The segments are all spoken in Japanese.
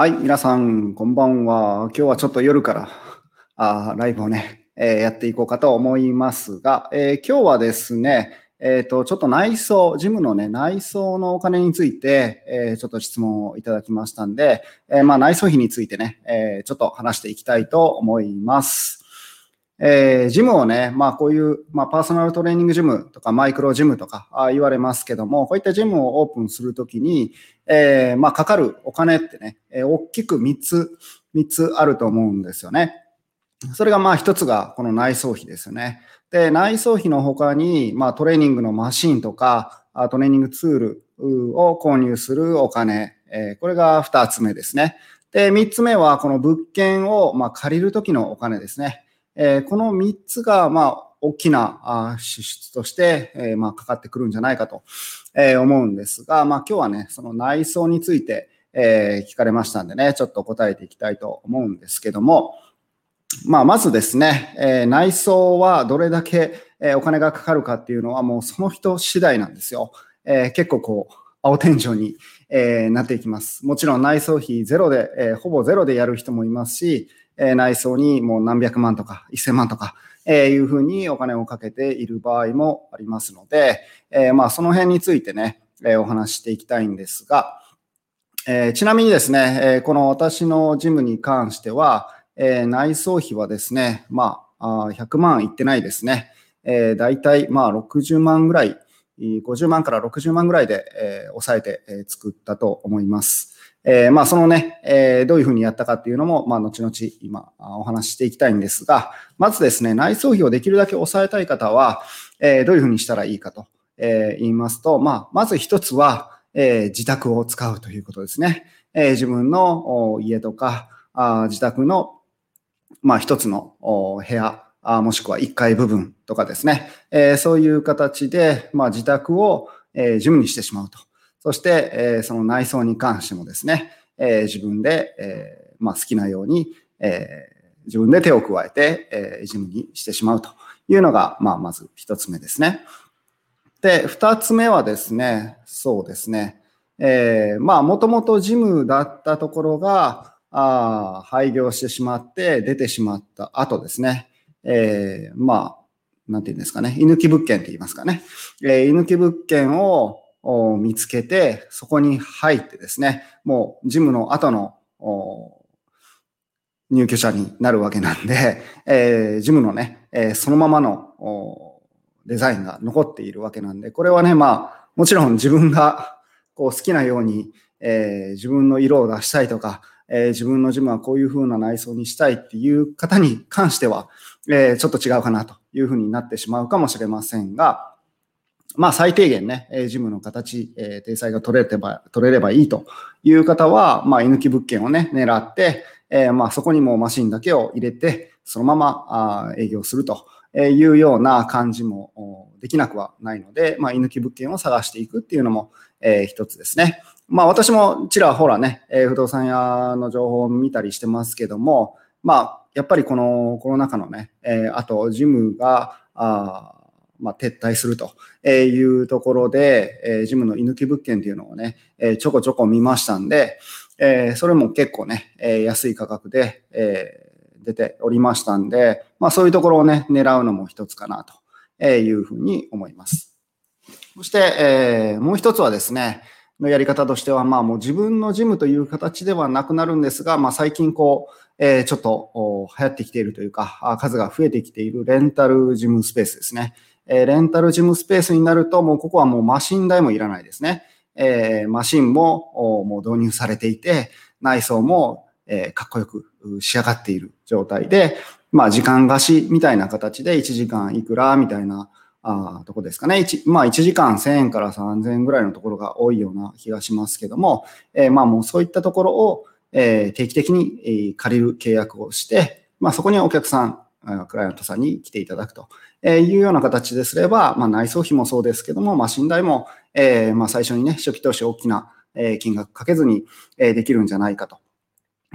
はい、皆さん、こんばんは。今日はちょっと夜からあライブをね、えー、やっていこうかと思いますが、えー、今日はですね、えっ、ー、と、ちょっと内装、ジムのね、内装のお金について、えちょっと質問をいただきましたんで、えまあ、内装費についてね、えちょっと話していきたいと思います。えー、ジムをね、まあこういう、まあパーソナルトレーニングジムとかマイクロジムとかあ言われますけども、こういったジムをオープンするときに、えー、まあかかるお金ってね、えー、大きく3つ、3つあると思うんですよね。それがまあ一つがこの内装費ですよね。で、内装費の他に、まあトレーニングのマシンとか、トレーニングツールを購入するお金、えー、これが2つ目ですね。で、3つ目はこの物件をまあ借りるときのお金ですね。えー、この3つが、まあ、大きな支出として、えー、まあ、かかってくるんじゃないかと、えー、思うんですが、まあ、今日はね、その内装について、えー、聞かれましたんでね、ちょっと答えていきたいと思うんですけども、まあ、まずですね、えー、内装はどれだけ、えー、お金がかかるかっていうのはもうその人次第なんですよ。えー、結構こう、青天井に、えー、なっていきます。もちろん内装費ゼロで、えー、ほぼゼロでやる人もいますし、え内装にもう何百万とか1000万とか、えいうふうにお金をかけている場合もありますので、えまあその辺についてね、えお話していきたいんですが、えちなみにですね、えこの私のジムに関しては、え内装費はですね、まあ、100万いってないですね。えー、大体まあ60万ぐらい、50万から60万ぐらいで、え、抑えて、え、作ったと思います。えー、まあそのね、えー、どういうふうにやったかっていうのも、まあ後々今お話ししていきたいんですが、まずですね、内装費をできるだけ抑えたい方は、えー、どういうふうにしたらいいかと、えー、言いますと、まあまず一つは、えー、自宅を使うということですね。えー、自分の家とかあ自宅の、まあ一つの部屋、あもしくは1階部分とかですね、えー、そういう形で、まあ、自宅を、えー、ジムにしてしまうと。そして、えー、その内装に関してもですね、えー、自分で、えーまあ、好きなように、えー、自分で手を加えて、えー、ジムにしてしまうというのが、まあ、まず一つ目ですね。で、二つ目はですね、そうですね、えー、まあ、もともとジムだったところが、あ廃業してしまって出てしまった後ですね、えー、まあ、なんていうんですかね、居抜き物件って言いますかね、えー、居抜き物件を、を見つけて、そこに入ってですね、もうジムの後の入居者になるわけなんで、えー、ジムのね、えー、そのままのデザインが残っているわけなんで、これはね、まあ、もちろん自分がこう好きなように、えー、自分の色を出したいとか、えー、自分のジムはこういう風な内装にしたいっていう方に関しては、えー、ちょっと違うかなという風になってしまうかもしれませんが、まあ、最低限ね、ジムの形、えー、体裁が取れれば、取れればいいという方は、まあ、居抜き物件をね、狙って、えー、まあ、そこにもマシンだけを入れて、そのままあ営業するというような感じもできなくはないので、まあ、居抜き物件を探していくっていうのも、えー、一つですね。まあ、私もちらほらね、えー、不動産屋の情報を見たりしてますけども、まあ、やっぱりこのコロナ禍のね、えー、あと、ジムが、あまあ、撤退するというところで、えジムの居抜き物件っていうのをね、えちょこちょこ見ましたんで、えそれも結構ね、え安い価格で、え出ておりましたんで、まあ、そういうところをね、狙うのも一つかなというふうに思います。そして、えもう一つはですね、のやり方としては、まあもう自分のジムという形ではなくなるんですが、まあ最近こう、えー、ちょっと流行ってきているというか、数が増えてきているレンタルジムスペースですね。えレンタルジムスペースになると、もうここはもうマシン代もいらないですね。えマシンももう導入されていて、内装も、えかっこよく仕上がっている状態で、まあ時間貸しみたいな形で1時間いくらみたいなあとこですかね。まあ1時間1000円から3000円ぐらいのところが多いような気がしますけども、えー、まあもうそういったところを、えー、定期的にえ借りる契約をして、まあそこにお客さん、クライアントさんに来ていただくというような形ですれば、まあ、内装費もそうですけども、まあ、信頼も、えー、まあ、最初にね、初期投資大きな金額かけずにできるんじゃないかと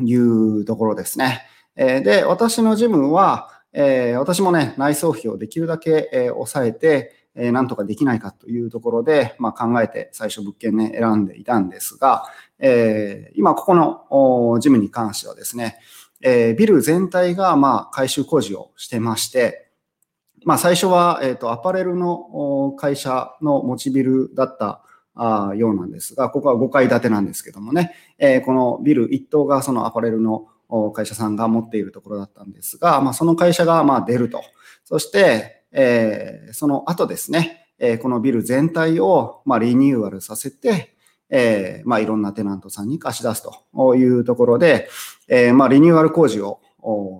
いうところですね。で、私のジムは、私もね、内装費をできるだけ抑えて、なんとかできないかというところで、まあ、考えて最初物件ね、選んでいたんですが、え、今ここのジムに関してはですね、えー、ビル全体がまあ改修工事をしてまして、まあ最初は、えっ、と、アパレルの会社の持ちビルだったあようなんですが、ここは5階建てなんですけどもね、えー、このビル1棟がそのアパレルの会社さんが持っているところだったんですが、まあ、その会社がまあ出ると。そして、えー、その後ですね、えー、このビル全体をまあリニューアルさせて、えー、まあいろんなテナントさんに貸し出すというところで、えー、まあリニューアル工事を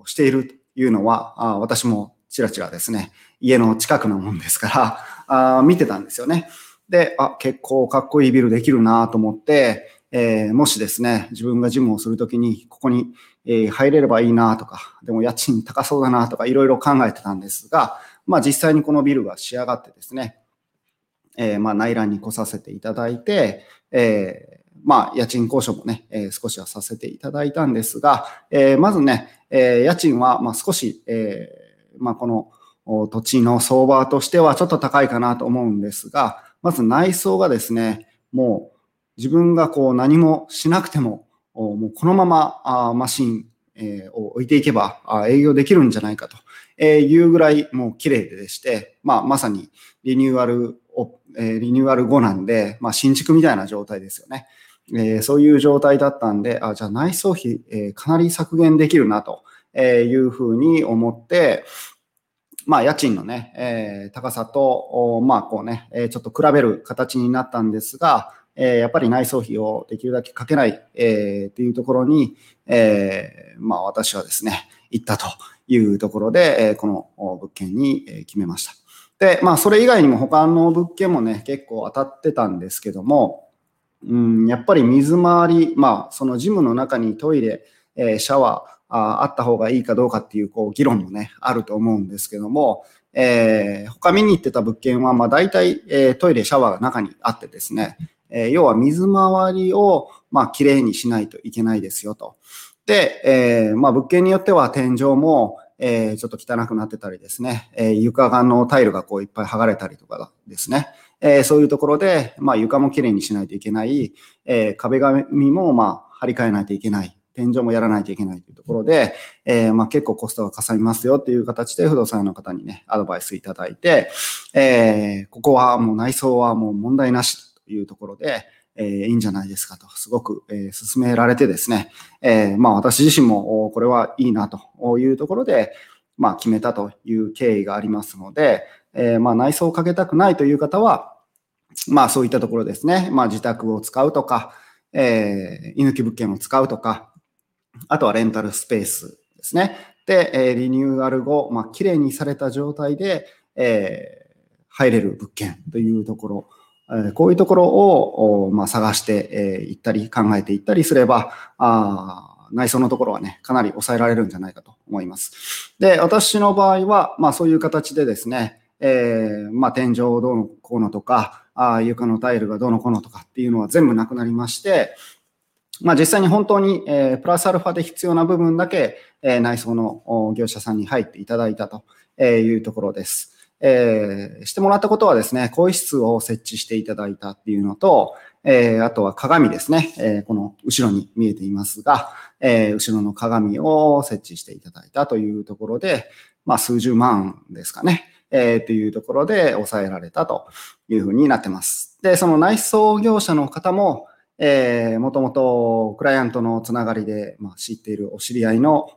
しているというのは、あ私もちらちらですね、家の近くのもんですから あ、見てたんですよね。で、あ、結構かっこいいビルできるなと思って、えー、もしですね、自分がジムをするときに、ここに、え、入れればいいなとか、でも家賃高そうだなとか、いろいろ考えてたんですが、まあ実際にこのビルが仕上がってですね、えー、まあ内覧に来させていただいて、えー、まあ家賃交渉もね、えー、少しはさせていただいたんですが、え、まずね、え、家賃はまあ少し、え、まあこの土地の相場としてはちょっと高いかなと思うんですが、まず内装がですね、もう自分がこう何もしなくても、もうこのままあマシンを置いていけば営業できるんじゃないかというぐらいもう綺麗でして、まあ、まさにリニューアルを、リニューアル後なんで、まあ、新築みたいな状態ですよね。えそういう状態だったんで、あじゃあ内装費、えかなり削減できるなというふうに思って、まあ、家賃のね、えー、高さと、まあ、こうね、え、ちょっと比べる形になったんですが、え、やっぱり内装費をできるだけかけない、え、っていうところに、えー、まあ、私はですね、行ったというところで、えー、この物件に決めました。で、まあ、それ以外にも他の物件もね、結構当たってたんですけども、うん、やっぱり水回り、まあ、そのジムの中にトイレ、えー、シャワー、ああった方がいいかどうかっていうこう議論もね、あると思うんですけども、えー、他見に行ってた物件は、まあ大体、えー、トイレ、シャワーが中にあってですね、えー、要は水回りを、まあ綺麗にしないといけないですよと。で、えー、まあ物件によっては天井も、えー、ちょっと汚くなってたりですね、えー、床がのタイルがこういっぱい剥がれたりとかですね、えー、そういうところで、まあ床も綺麗にしないといけない、え、壁紙もまあ張り替えないといけない、天井もやらないといけないというところで、え、まあ、結構コストがかさみますよっていう形で不動産の方にね、アドバイスいただいて、え、ここはもう内装はもう問題なしというところで、えー、いいんじゃないですかと、すごく、えー、進められてですね、えー、まあ私自身もこれはいいなというところで、まあ決めたという経緯がありますので、えー、まあ内装をかけたくないという方は、まあそういったところですね、まあ自宅を使うとか、えー、居抜き物件を使うとか、あとはレンタルスペースですね。で、えリニューアル後、まあ、綺麗にされた状態で、えー、入れる物件というところ、こういうところを、まあ、探してい、えったり考えていったりすれば、あ内装のところはね、かなり抑えられるんじゃないかと思います。で、私の場合は、まあそういう形でですね、えー、まあ天井をどうのこうのとか、あ床のタイルがどうのこうのとかっていうのは全部なくなりまして、まあ、実際に本当に、えー、プラスアルファで必要な部分だけ、えー、内装の業者さんに入っていただいたというところです。えー、してもらったことはですね、更衣室を設置していただいたっていうのと、えー、あとは鏡ですね、えー、この後ろに見えていますが、えー、後ろの鏡を設置していただいたというところで、まあ、数十万ですかね、えー、というところで抑えられたというふうになってます。で、その内装業者の方も、えー、もともとクライアントのつながりで、まあ、知っているお知り合いの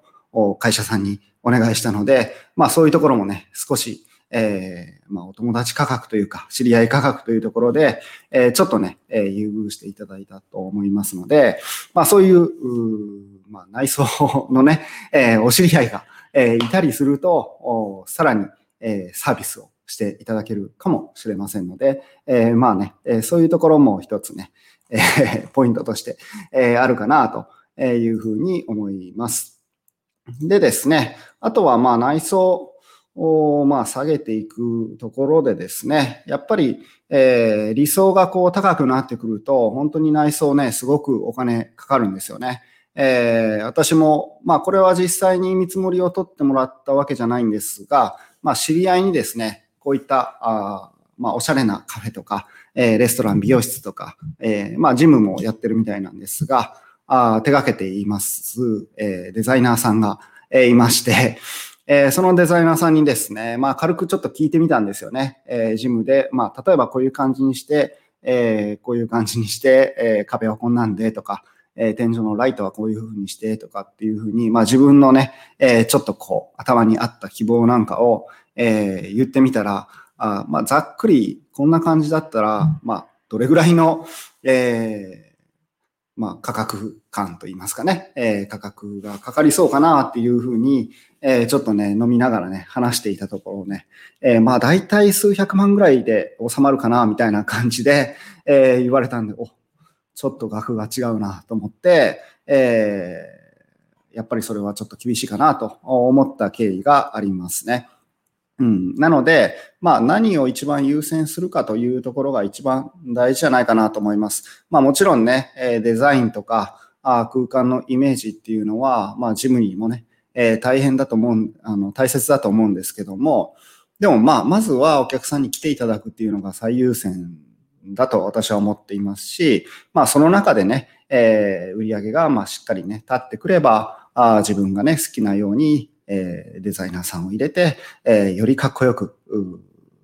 会社さんにお願いしたので、まあそういうところもね、少し、えー、まあお友達価格というか、知り合い価格というところで、えー、ちょっとね、えー、優遇していただいたと思いますので、まあそういう、うまあ内装のね、えー、お知り合いが、えー、いたりすると、おさらに、えー、サービスをしていただけるかもしれませんので、えー、まあね、えー、そういうところも一つね、えー、ポイントとして、えー、あるかなというふうに思います。でですね、あとはまあ内装をまあ下げていくところでですね、やっぱり、えー、理想がこう高くなってくると、本当に内装ね、すごくお金かかるんですよね。えー、私も、まあこれは実際に見積もりを取ってもらったわけじゃないんですが、まあ知り合いにですね、こういった、あまあ、おしゃれなカフェとか、えー、レストラン、美容室とか、えー、まあ、ジムもやってるみたいなんですが、あ手掛けています、えー、デザイナーさんが、え、いまして、えー、そのデザイナーさんにですね、まあ、軽くちょっと聞いてみたんですよね。えー、ジムで、まあ、例えばこういう感じにして、えー、こういう感じにして、えー、壁はこんなんでとか、えー、天井のライトはこういう風にしてとかっていう風に、まあ自分のね、えー、ちょっとこう頭にあった希望なんかを、えー、言ってみたら、あまあざっくりこんな感じだったら、まあどれぐらいの、えー、まあ価格感といいますかね、えー、価格がかかりそうかなっていう風に、えー、ちょっとね、飲みながらね、話していたところね、えー、まあ大体数百万ぐらいで収まるかなみたいな感じで、えー、言われたんで、お、ちょっと額が違うなと思って、えー、やっぱりそれはちょっと厳しいかなと思った経緯がありますね。うん、なので、まあ、何を一番優先するかというところが一番大事じゃないかなと思います。まあ、もちろんね、デザインとかあ空間のイメージっていうのは、まあ、ジムにもね、えー、大変だと思う、あの、大切だと思うんですけども、でもまあ、まずはお客さんに来ていただくっていうのが最優先だと私は思っていますし、まあその中でね、えー、売り上げがまあしっかりね、立ってくれば、あ自分がね、好きなように、えー、デザイナーさんを入れて、えー、よりかっこよく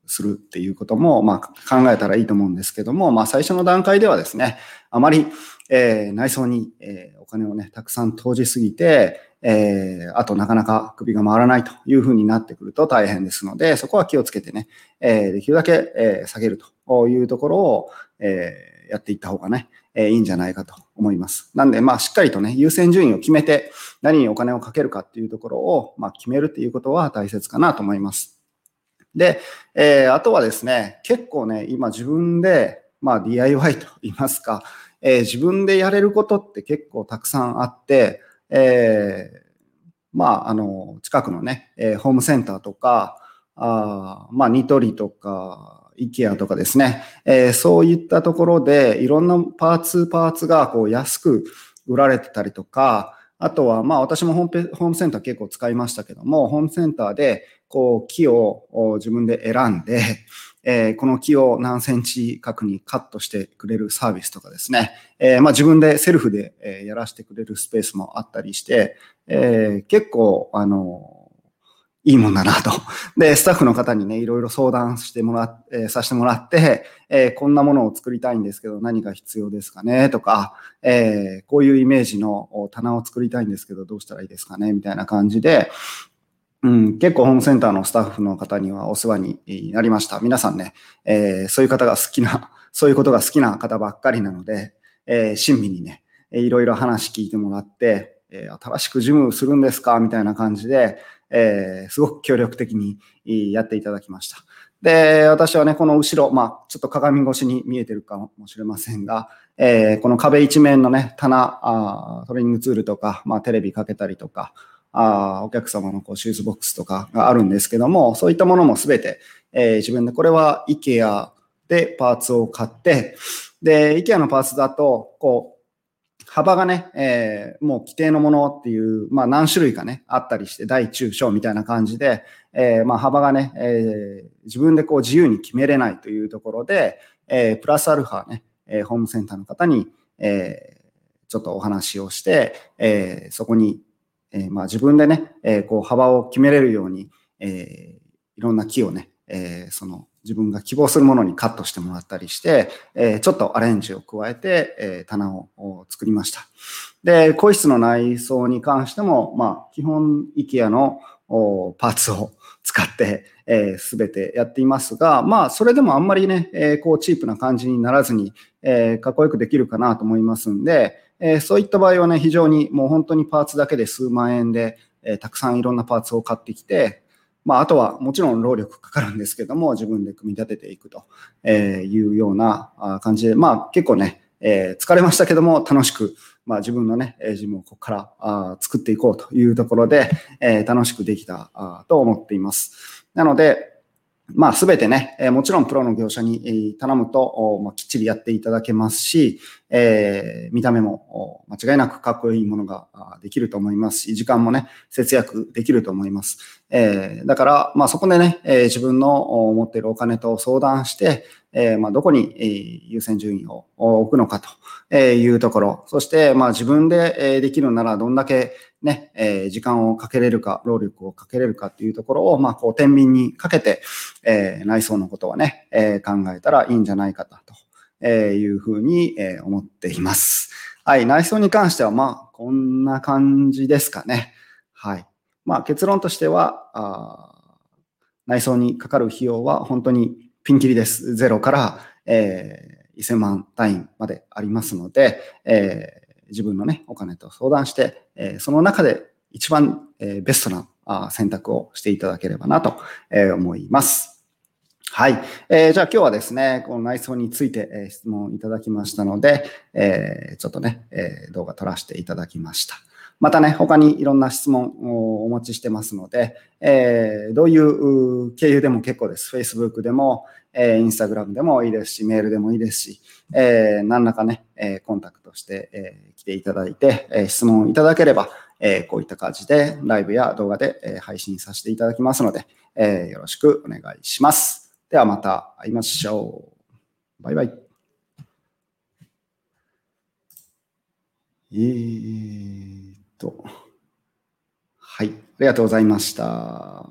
するっていうことも、まあ考えたらいいと思うんですけども、まあ最初の段階ではですね、あまり、えー、内装に、えー、お金をね、たくさん投じすぎて、えー、あとなかなか首が回らないというふうになってくると大変ですので、そこは気をつけてね、えー、できるだけ、えー、下げるというところを、えー、やっていった方がね、えー、いいんじゃないかと思います。なんで、まあ、しっかりとね、優先順位を決めて、何にお金をかけるかっていうところを、まあ、決めるっていうことは大切かなと思います。で、えー、あとはですね、結構ね、今自分で、まあ、DIY と言いますか、えー、自分でやれることって結構たくさんあって、えー、まあ、あの、近くのね、え、ホームセンターとか、あまあ、ニトリとか、イケアとかですね、えー、そういったところでいろんなパーツ、パーツがこう安く売られてたりとか、あとは、まあ私もホームホームセンター結構使いましたけども、ホームセンターでこう木を自分で選んで、えー、この木を何センチ角にカットしてくれるサービスとかですね、えー、まあ、自分でセルフで、やらせてくれるスペースもあったりして、えー、結構、あのいいもんだなと。で、スタッフの方にね、いろいろ相談してもらっ、えー、させてもらって、えー、こんなものを作りたいんですけど、何が必要ですかね？とか、えー、こういうイメージの棚を作りたいんですけど、どうしたらいいですかね？みたいな感じで、うん、結構ホームセンターのスタッフの方にはお世話になりました。皆さんね、え、そういう方が好きな、そういうことが好きな方ばっかりなので、え、親身にね、いろいろ話聞いてもらって、え、新しくジムするんですか？みたいな感じで、えー、すごく協力的にやっていただきました。で、私はね、この後ろ、まあ、ちょっと鏡越しに見えてるかもしれませんが、えー、この壁一面のね、棚あ、トレーニングツールとか、まあ、テレビかけたりとか、あお客様のこうシューズボックスとかがあるんですけども、そういったものもすべて、えー、自分で、これは IKEA でパーツを買って、で、IKEA のパーツだと、こう、幅がね、えー、もう規定のものっていう、まあ何種類かね、あったりして、大中小みたいな感じで、えー、まあ幅がね、えー、自分でこう自由に決めれないというところで、えー、プラスアルファね、え、ホームセンターの方に、えー、ちょっとお話をして、え、そこにえ、まあ、自分でね、え、こう幅を決めれるように、え、いろんな木をね、えその自分が希望するものにカットしてもらったりして、えちょっとアレンジを加えて、え棚を作りました。で、更衣室の内装に関しても、まあ、基本 IKEA のパーツを使って、えー、全てやっていますが、まあ、それでもあんまりね、えー、こう、チープな感じにならずに、えー、かっこよくできるかなと思いますんで、えー、そういった場合はね、非常にもう本当にパーツだけで数万円で、えー、たくさんいろんなパーツを買ってきて、まあ、あとはもちろん労力かかるんですけども、自分で組み立てていくというような感じで、まあ結構ね、えー、疲れましたけども、楽しく、まあ自分のね、自分をここからあ作っていこうというところで、えー、楽しくできたと思っています。なので、まあ、すべてね、え、もちろんプロの業者に頼むと、まあ、きっちりやっていただけますし、えー、見た目も間違いなくかっこいいものができると思いますし、時間もね、節約できると思います。えー、だから、まあそこでね、えー、自分の持っているお金と相談して、えー、まあどこに、えー、優先順位を置くのかというところ、そしてまあ自分でできるならどんだけね、えー、時間をかけれるか、労力をかけれるかっていうところを、まあこう天秤にかけて、えー、内装のことはね、えー、考えたらいいんじゃないかと。えいうふうに、え思っています。はい。内装に関しては、まあ、こんな感じですかね。はい。まあ、結論としては、内装にかかる費用は本当にピンキリです。ゼロから、えー、1000万単位までありますので、えー、自分のね、お金と相談して、えー、その中で一番、えー、ベストなあ選択をしていただければなと、え、思います。はい。えー、じゃあ今日はですね、この内装について、えー、質問いただきましたので、えー、ちょっとね、えー、動画撮らせていただきました。またね、他にいろんな質問をお持ちしてますので、えー、どういう経由でも結構です。Facebook でも、えー、Instagram でもいいですし、メールでもいいですし、えー、何らかね、えー、コンタクトして、えー、来ていただいて、えー、質問いただければ、えー、こういった感じでライブや動画で、えー、配信させていただきますので、えー、よろしくお願いします。ではまた会いましょう。バイバイ。えーと、はい、ありがとうございました。